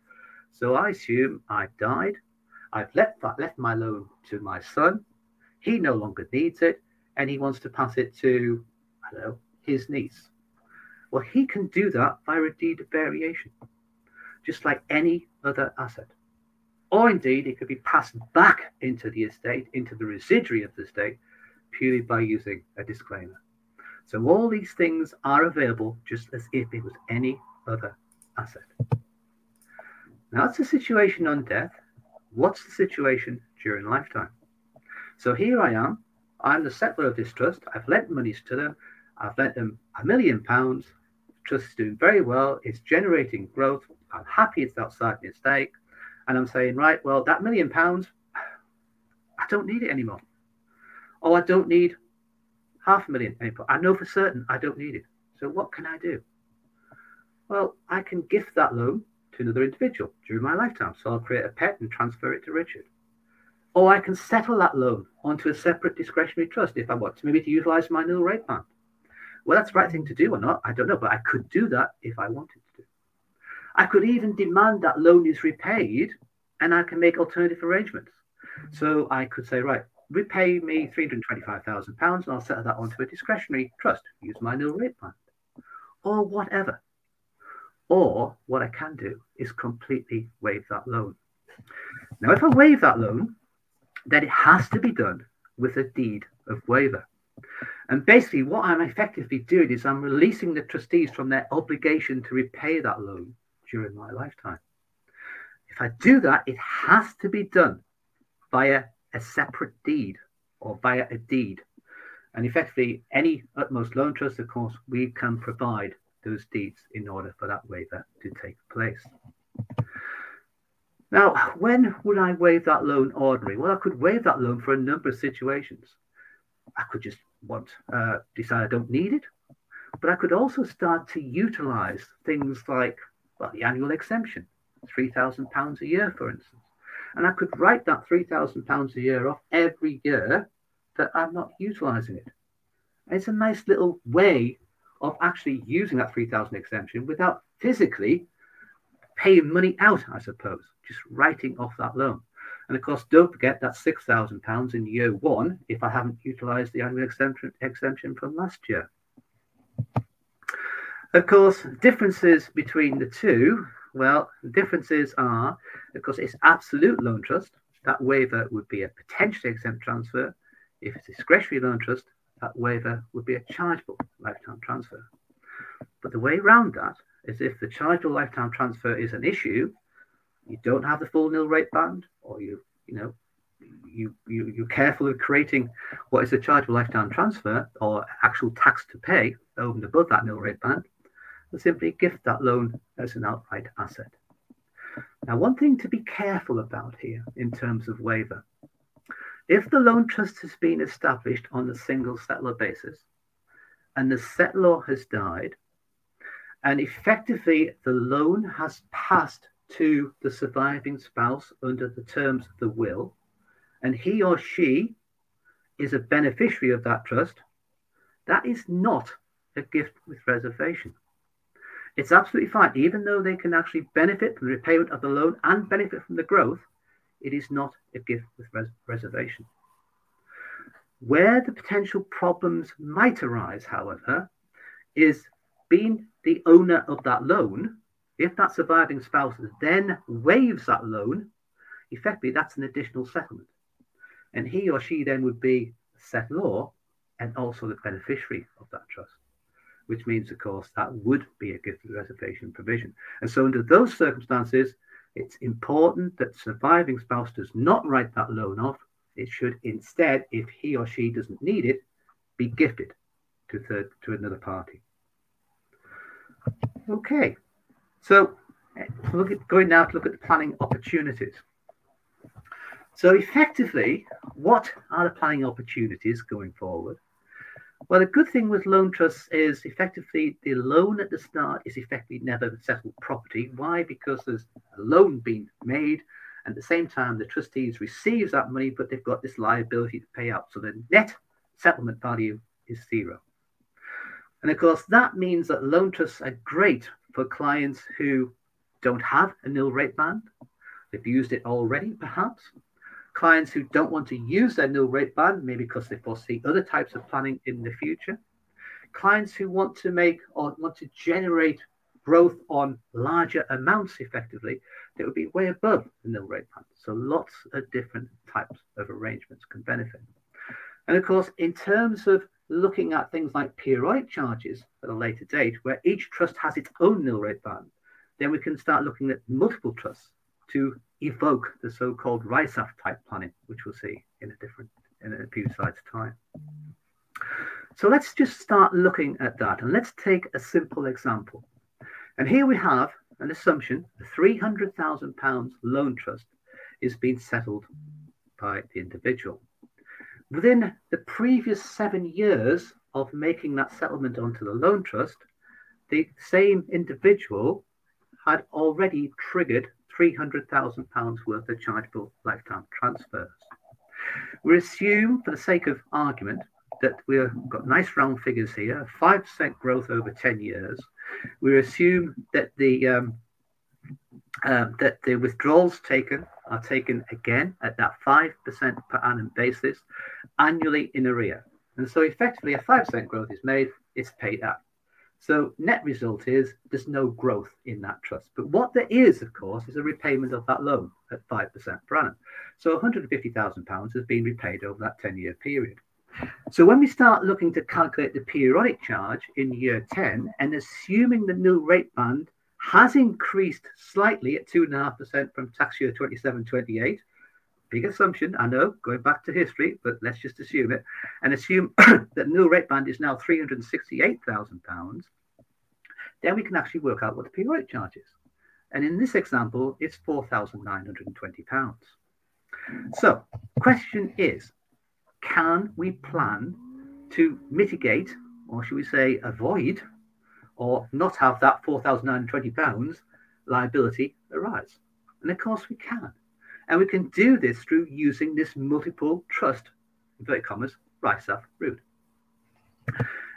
So I assume I've died, I've left left my loan to my son, he no longer needs it, and he wants to pass it to I don't know his niece. Well, he can do that via a deed of variation, just like any other asset. Or indeed, it could be passed back into the estate, into the residuary of the estate, purely by using a disclaimer. So all these things are available just as if it was any other asset. Now that's the situation on death. What's the situation during lifetime? So here I am. I'm the settlor of this trust. I've lent monies to them. I've lent them a million pounds. The trust is doing very well. It's generating growth. I'm happy it's outside the estate. And I'm saying, right, well, that million pounds, I don't need it anymore. Oh, I don't need half a million anymore. I know for certain I don't need it. So what can I do? Well, I can gift that loan to another individual during my lifetime. So I'll create a pet and transfer it to Richard. Or I can settle that loan onto a separate discretionary trust if I want to, maybe to utilize my nil rate band. Well, that's the right thing to do or not, I don't know, but I could do that if I wanted. I could even demand that loan is repaid and I can make alternative arrangements. So I could say, right, repay me £325,000 and I'll set that onto a discretionary trust, use my nil rate band, or whatever. Or what I can do is completely waive that loan. Now, if I waive that loan, then it has to be done with a deed of waiver. And basically, what I'm effectively doing is I'm releasing the trustees from their obligation to repay that loan during my lifetime. If I do that, it has to be done via a separate deed or via a deed. And effectively, any Utmost loan trust, of course, we can provide those deeds in order for that waiver to take place. Now, when would I waive that loan ordinary? Well, I could waive that loan for a number of situations. I could just want uh, decide I don't need it, but I could also start to utilize things like well, the annual exemption, three thousand pounds a year, for instance, and I could write that three thousand pounds a year off every year that I'm not utilizing it. It's a nice little way of actually using that three thousand exemption without physically paying money out, I suppose, just writing off that loan. And of course, don't forget that £6,000 in year one if I haven't utilized the annual exemption, exemption from last year. Of course, differences between the two, well, differences are, of course, it's absolute loan trust. That waiver would be a potentially exempt transfer. If it's discretionary loan trust, that waiver would be a chargeable lifetime transfer. But the way around that is if the chargeable lifetime transfer is an issue, you don't have the full nil rate band, or you you know you, you you're careful of creating what is a chargeable lifetime transfer or actual tax to pay over and above that nil rate band, and simply gift that loan as an outright asset. Now, one thing to be careful about here in terms of waiver, if the loan trust has been established on a single settlor basis and the settlor has died, and effectively the loan has passed to the surviving spouse under the terms of the will, and he or she is a beneficiary of that trust, that is not a gift with reservation. It's absolutely fine, even though they can actually benefit from the repayment of the loan and benefit from the growth, it is not a gift with res- reservation. Where the potential problems might arise, however, is being the owner of that loan if that surviving spouse then waives that loan, effectively that's an additional settlement. And he or she then would be settlor and also the beneficiary of that trust, which means, of course, that would be a gift reservation provision. And so, under those circumstances, it's important that surviving spouse does not write that loan off. It should instead, if he or she doesn't need it, be gifted to third to another party. Okay, so eh, look at, going now to look at the planning opportunities. So effectively, what are the planning opportunities going forward? Well, the good thing with loan trusts is effectively the loan at the start is effectively never settled property. Why? Because there's a loan being made, and at the same time the trustees receives that money, but they've got this liability to pay out. So the net settlement value is zero. And of course, that means that loan trusts are great for clients who don't have a nil rate band. They've used it already, perhaps. Clients who don't want to use their nil rate band, maybe because they foresee other types of planning in the future. Clients who want to make or want to generate growth on larger amounts effectively that would be way above the nil rate band. So lots of different types of arrangements can benefit. And of course, in terms of looking at things like periodic charges at a later date, where each trust has its own nil rate band, then we can start looking at multiple trusts to evoke the so-called Rysaffe type planning, which we'll see in a different in a few slides' time. So let's just start looking at that, and let's take a simple example. And here we have an assumption: a three hundred thousand pounds loan trust is being settled by the individual. Within the previous seven years of making that settlement onto the loan trust, the same individual had already triggered £300,000 worth of chargeable lifetime transfers. We assume, for the sake of argument, that we've got nice round figures here 5% growth over 10 years. We assume that the um, uh, that the withdrawals taken are taken again at that 5% per annum basis annually in arrear. And so effectively a 5% growth is made, it's paid out. So net result is there's no growth in that trust. But what there is, of course, is a repayment of that loan at 5% per annum. So £150,000 has been repaid over that 10 year period. So when we start looking to calculate the periodic charge in year 10 and assuming the nil rate band has increased slightly at 2.5% from tax year 27 28. Big assumption, I know, going back to history, but let's just assume it and assume that nil rate band is now £368,000. Then we can actually work out what the periodic charge is. And in this example, it's £4,920. So, question is can we plan to mitigate, or should we say avoid, or not have that £4,920 liability arise? And of course, we can. And we can do this through using this multiple trust, inverted commas, Rysaffe route.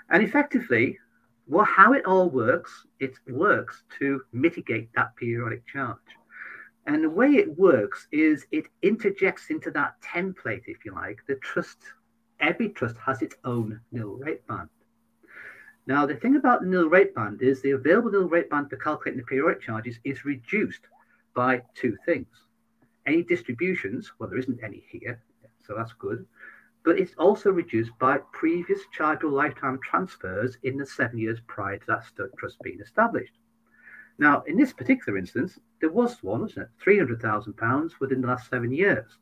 And effectively, well, how it all works, it works to mitigate that periodic charge. And the way it works is it interjects into that template, if you like, the trust. Every trust has its own nil rate band. Now, the thing about nil rate band is the available nil rate band for calculating the periodic charges is reduced by two things. Any distributions, well, there isn't any here, so that's good, but it's also reduced by previous chargeable lifetime transfers in the seven years prior to that trust being established. Now, in this particular instance, there was one, wasn't it? £300,000 within the last seven years.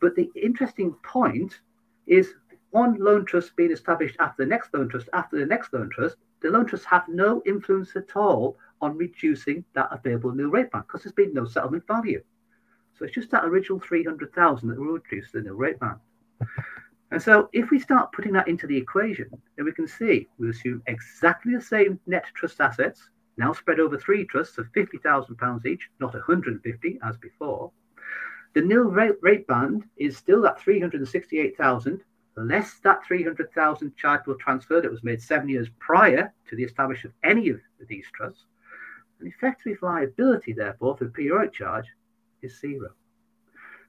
But the interesting point is one loan trust being established after the next loan trust, after the next loan trust, the loan trusts have no influence at all on reducing that available nil rate band because there's been no settlement value. So it's just that original 300,000 that will reduce the nil rate band. And so if we start putting that into the equation, then we can see we assume exactly the same net trust assets now spread over three trusts of £50,000 each, not 150 as before. The nil rate, rate band is still that 368,000 less that 300,000 charitable transfer that was made seven years prior to the establishment of any of these trusts. And effective liability, therefore, for the periodic charge is zero.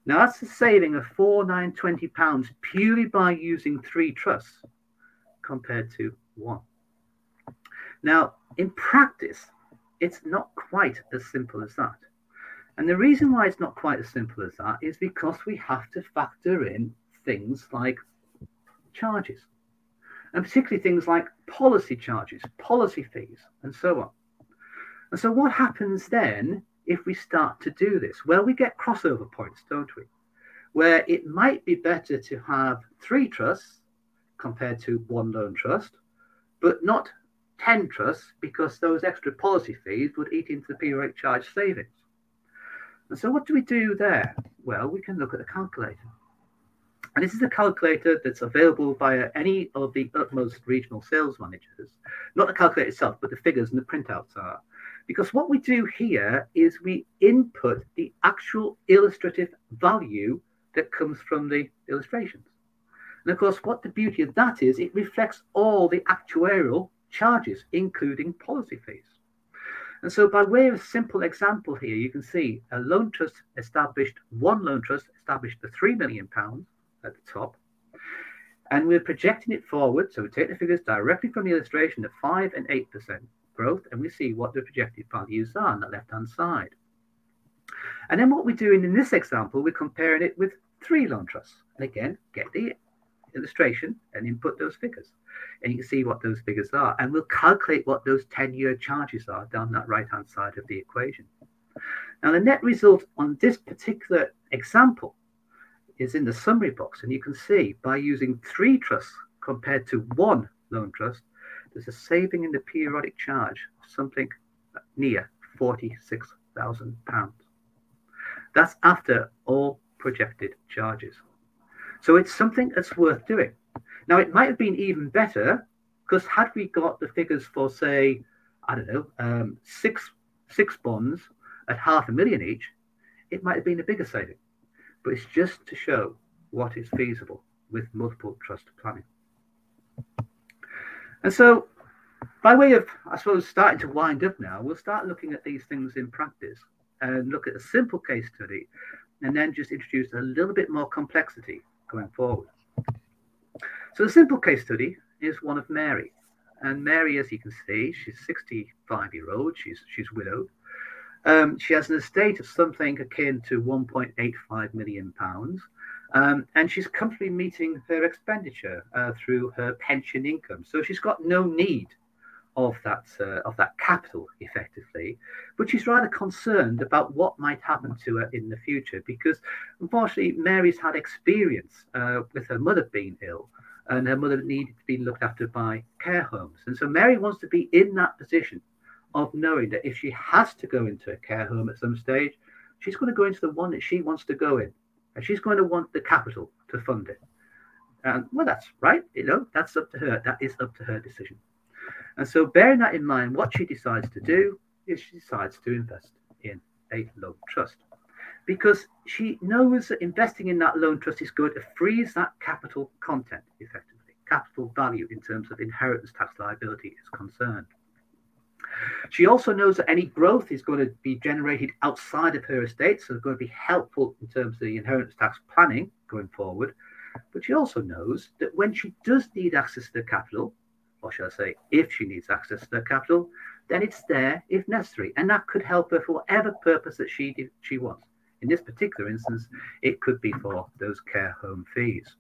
Now that's a saving of four nine twenty pounds purely by using three trusts compared to one. Now, in practice, it's not quite as simple as that. And the reason why it's not quite as simple as that is because we have to factor in things like charges, and particularly things like policy charges, policy fees, and so on. And so, what happens then if we start to do this? Well, we get crossover points, don't we? Where it might be better to have three trusts compared to one loan trust, but not 10 trusts because those extra policy fees would eat into the periodic charge savings. And so, what do we do there? Well, we can look at a calculator. And this is a calculator that's available via any of the Utmost regional sales managers. Not the calculator itself, but the figures and the printouts are. Because what we do here is we input the actual illustrative value that comes from the illustrations. And of course, what the beauty of that is, it reflects all the actuarial charges, including policy fees. And so, by way of a simple example here, you can see a loan trust established, one loan trust established for £3 million at the top. And we're projecting it forward. So, we take the figures directly from the illustration of 5 and 8% growth, and we see what the projected values are on the left hand side. And then, what we're doing in this example, we're comparing it with three loan trusts. And again, get the illustration and input those figures. And you can see what those figures are. And we'll calculate what those 10 year charges are down that right hand side of the equation. Now, the net result on this particular example is in the summary box. And you can see by using three trusts compared to one loan trust, there's a saving in the periodic charge of something near £46,000. That's after all projected charges. So it's something that's worth doing. Now, it might have been even better because had we got the figures for, say, I don't know, um, six six bonds at half a million each, it might have been a bigger saving. But it's just to show what is feasible with multiple trust planning. And so, by way of, I suppose, starting to wind up now, we'll start looking at these things in practice and look at a simple case study and then just introduce a little bit more complexity going forward. So the simple case study is one of Mary. And Mary, as you can see, she's 65 year old, she's, she's widowed. Um, she has an estate of something akin to 1.85 million pounds. Um, and she's comfortably meeting her expenditure uh, through her pension income. So she's got no need of that uh, of that capital effectively, but she's rather concerned about what might happen to her in the future because unfortunately Mary's had experience uh, with her mother being ill and her mother needed to be looked after by care homes, and so Mary wants to be in that position of knowing that if she has to go into a care home at some stage, she's going to go into the one that she wants to go in. And she's going to want the capital to fund it. And well, that's right. You know, that's up to her. That is up to her decision. And so, bearing that in mind, what she decides to do is she decides to invest in a loan trust because she knows that investing in that loan trust is going to freeze that capital content effectively, capital value in terms of inheritance tax liability is concerned. She also knows that any growth is going to be generated outside of her estate, so it's going to be helpful in terms of the inheritance tax planning going forward. But she also knows that when she does need access to the capital, or shall I say, if she needs access to the capital, then it's there if necessary, and that could help her for whatever purpose that she she wants. In this particular instance, it could be for those care home fees.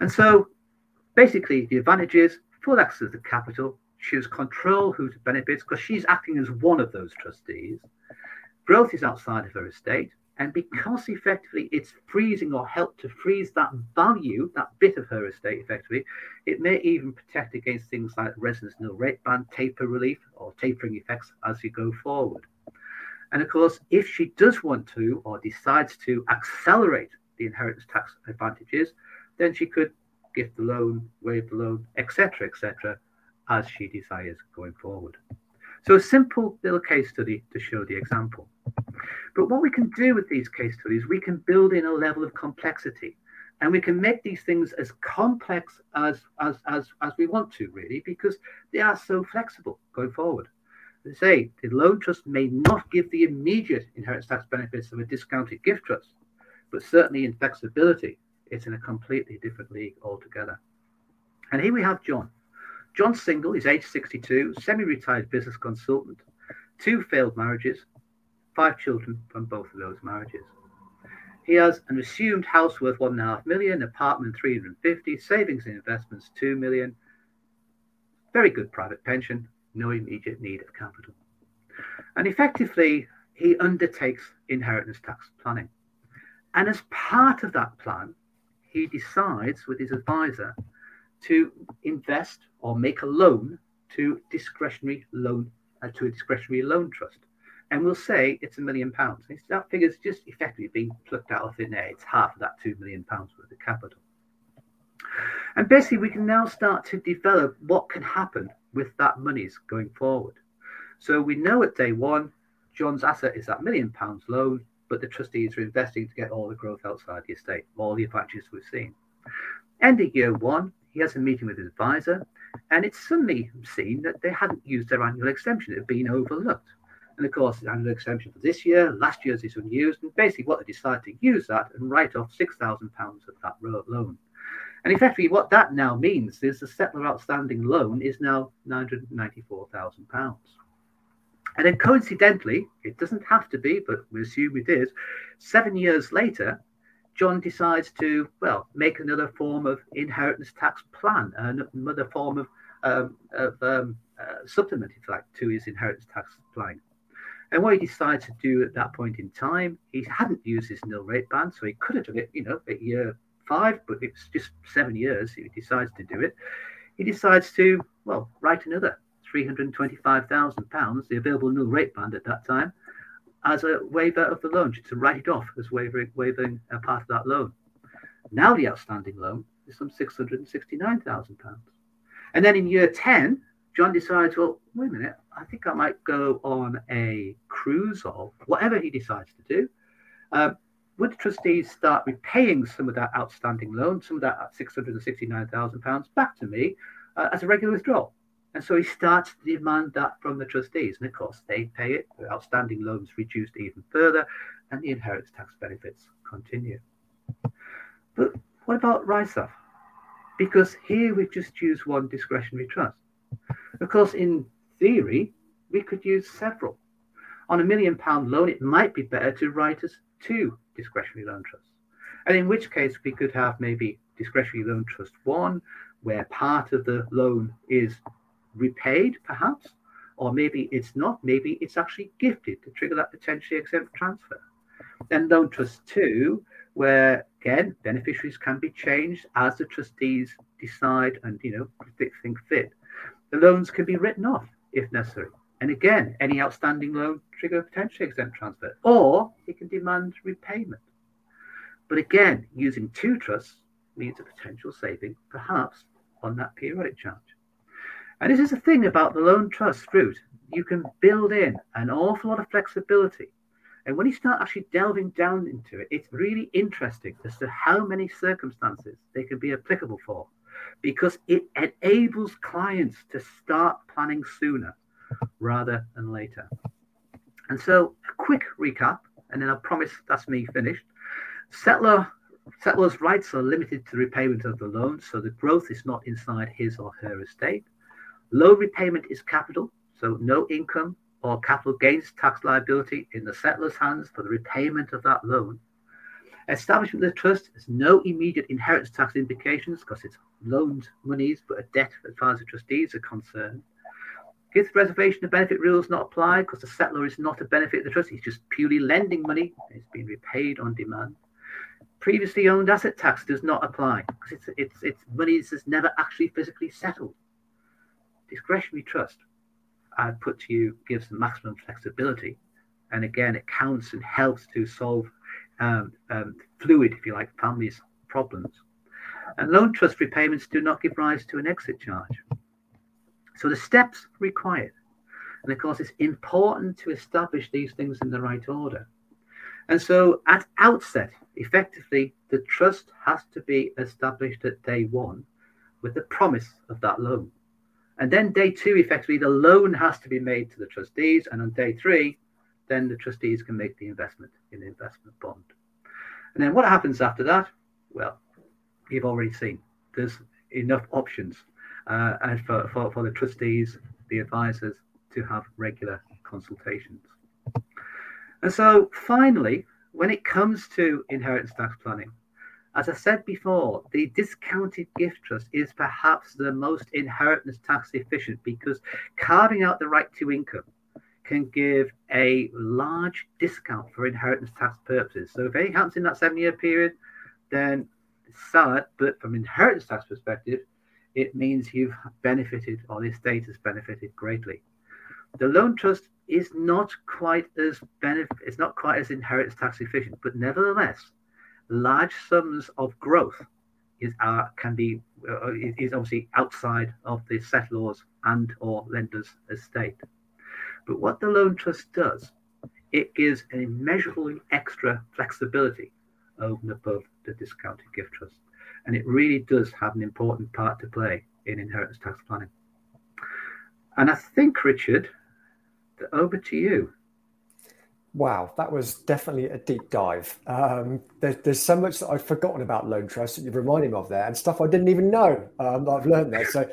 And so, basically, the advantage is full access to the capital. She has control who benefits because she's acting as one of those trustees. Growth is outside of her estate. And because effectively it's freezing or help to freeze that value, that bit of her estate effectively, it may even protect against things like residence nil rate band, taper relief, or tapering effects as you go forward. And of course, if she does want to or decides to accelerate the inheritance tax advantages, then she could gift the loan, waive the loan, etc., etc., as she desires going forward. So a simple little case study to show the example. But what we can do with these case studies, we can build in a level of complexity and we can make these things as complex as, as, as, as we want to, really, because they are so flexible going forward. They say the loan trust may not give the immediate inheritance tax benefits of a discounted gift trust, but certainly in flexibility, it's in a completely different league altogether. And here we have John. John's single, is age 62, semi retired business consultant, two failed marriages, five children from both of those marriages. He has an assumed house worth one and a half million, apartment 350, savings and investments 2 million, very good private pension, no immediate need of capital. And effectively, he undertakes inheritance tax planning. And as part of that plan, he decides with his advisor to invest or make a loan to discretionary loan uh, to a discretionary loan trust and we'll say it's a million pounds. That figure's just effectively being plucked out of thin air. It's half of that two million pounds worth of capital. And basically, we can now start to develop what can happen with that monies going forward. So we know at day one, John's asset is that million pounds loan, but the trustees are investing to get all the growth outside the estate, all the advantages we've seen. End of year one, he has a meeting with his advisor, and it's suddenly seen that they hadn't used their annual exemption, it had been overlooked. And of course, the annual exemption for this year, last year's is unused. And basically, what they decided to use that and write off £6,000 of that loan. And effectively, what that now means is the settlor outstanding loan is now £994,000. And then coincidentally, it doesn't have to be, but we assume it is, seven years later, John decides to, well, make another form of inheritance tax plan, another form of, um, of um, uh, supplement, you like, to his inheritance tax plan. And what he decides to do at that point in time, he hadn't used his nil rate band, so he could have done it, you know, at year five, but it's just seven years. He decides to do it. He decides to, well, write another £325,000, the available nil rate band at that time, as a waiver of the loan, to write it off as waiving, waiving a part of that loan. Now the outstanding loan is some £669,000. And then in year 10, John decides, well, wait a minute, I think I might go on a cruise or whatever he decides to do. Um, would the trustees start repaying some of that outstanding loan, some of that £669,000 back to me uh, as a regular withdrawal? And so he starts to demand that from the trustees. And of course, they pay it. The outstanding loans reduced even further, and the inheritance tax benefits continue. But what about Rysaffe? Because here we've just used one discretionary trust. Of course, in theory, we could use several. On a million pound loan, it might be better to write us two discretionary loan trusts. And in which case, we could have maybe discretionary loan trust one, where part of the loan is repaid, perhaps, or maybe it's not, maybe it's actually gifted to trigger that potentially exempt transfer. Then loan trust two, where again beneficiaries can be changed as the trustees decide and you know think fit. The loans can be written off if necessary. And again, any outstanding loan trigger potentially exempt transfer, or it can demand repayment. But again, using two trusts means a potential saving, perhaps on that periodic charge. And this is the thing about the loan trust route. You can build in an awful lot of flexibility. And when you start actually delving down into it, it's really interesting as to how many circumstances they can be applicable for because it enables clients to start planning sooner rather than later. And so, a quick recap, and then I promise that's me finished. Settlor Settlor's rights are limited to repayment of the loan, so the growth is not inside his or her estate. Loan repayment is capital, so no income or capital gains tax liability in the settlor's hands for the repayment of that loan. Establishment of the trust has no immediate inheritance tax implications because it's loaned monies, but a debt as far as the trustees are concerned. Gift reservation of benefit rules not apply because the settler is not a benefit of the trust. He's just purely lending money. It's being repaid on demand. Previously owned asset tax does not apply because it's, it's, it's money that's never actually physically settled. Discretionary trust, I put to you, gives maximum flexibility. And again, it counts and helps to solve um, um, fluid, if you like, families' problems. And loan trust repayments do not give rise to an exit charge. So the steps required. And of course, it's important to establish these things in the right order. And so at outset, effectively, the trust has to be established at day one with the promise of that loan. And then day two, effectively, the loan has to be made to the trustees. And on day three, then the trustees can make the investment in the investment bond. And then what happens after that? Well, you've already seen there's enough options uh, and for, for, for the trustees, the advisors to have regular consultations. And so finally, when it comes to inheritance tax planning, as I said before, the discounted gift trust is perhaps the most inheritance tax efficient because carving out the right to income can give a large discount for inheritance tax purposes. So if anything happens in that seven year period, then sad, but from inheritance tax perspective, it means you've benefited or the estate has benefited greatly. The loan trust is not quite as benefit it's not quite as inheritance tax efficient, but nevertheless, large sums of growth is can be uh, is obviously outside of the settlors and or lenders estate. But what the loan trust does, it gives an immeasurably extra flexibility over and above the discounted gift trust. And it really does have an important part to play in inheritance tax planning. And I think, Richard, over to you. Wow, that was definitely a deep dive. Um, there, there's so much that I've forgotten about loan trust that you've reminded me of there, and stuff I didn't even know um, I've learned there. So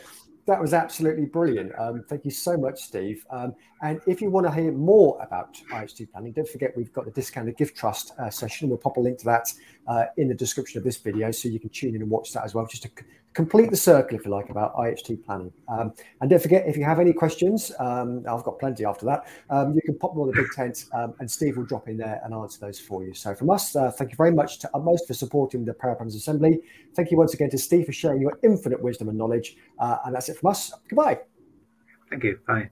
that was absolutely brilliant. Um, thank you so much, Steve. Um, and if you want to hear more about IHT planning, don't forget we've got the discounted gift trust uh, session. We'll pop a link to that uh, in the description of this video so you can tune in and watch that as well, just to complete the circle, if you like, about IHT planning. Um, and don't forget, if you have any questions, um, I've got plenty after that, um, you can pop them on the big tent um, and Steve will drop in there and answer those for you. So from us, uh, thank you very much to Utmost for supporting the Planners Assembly. Thank you once again to Steve for sharing your infinite wisdom and knowledge. Uh, and that's it from us. Goodbye. Thank you. Bye.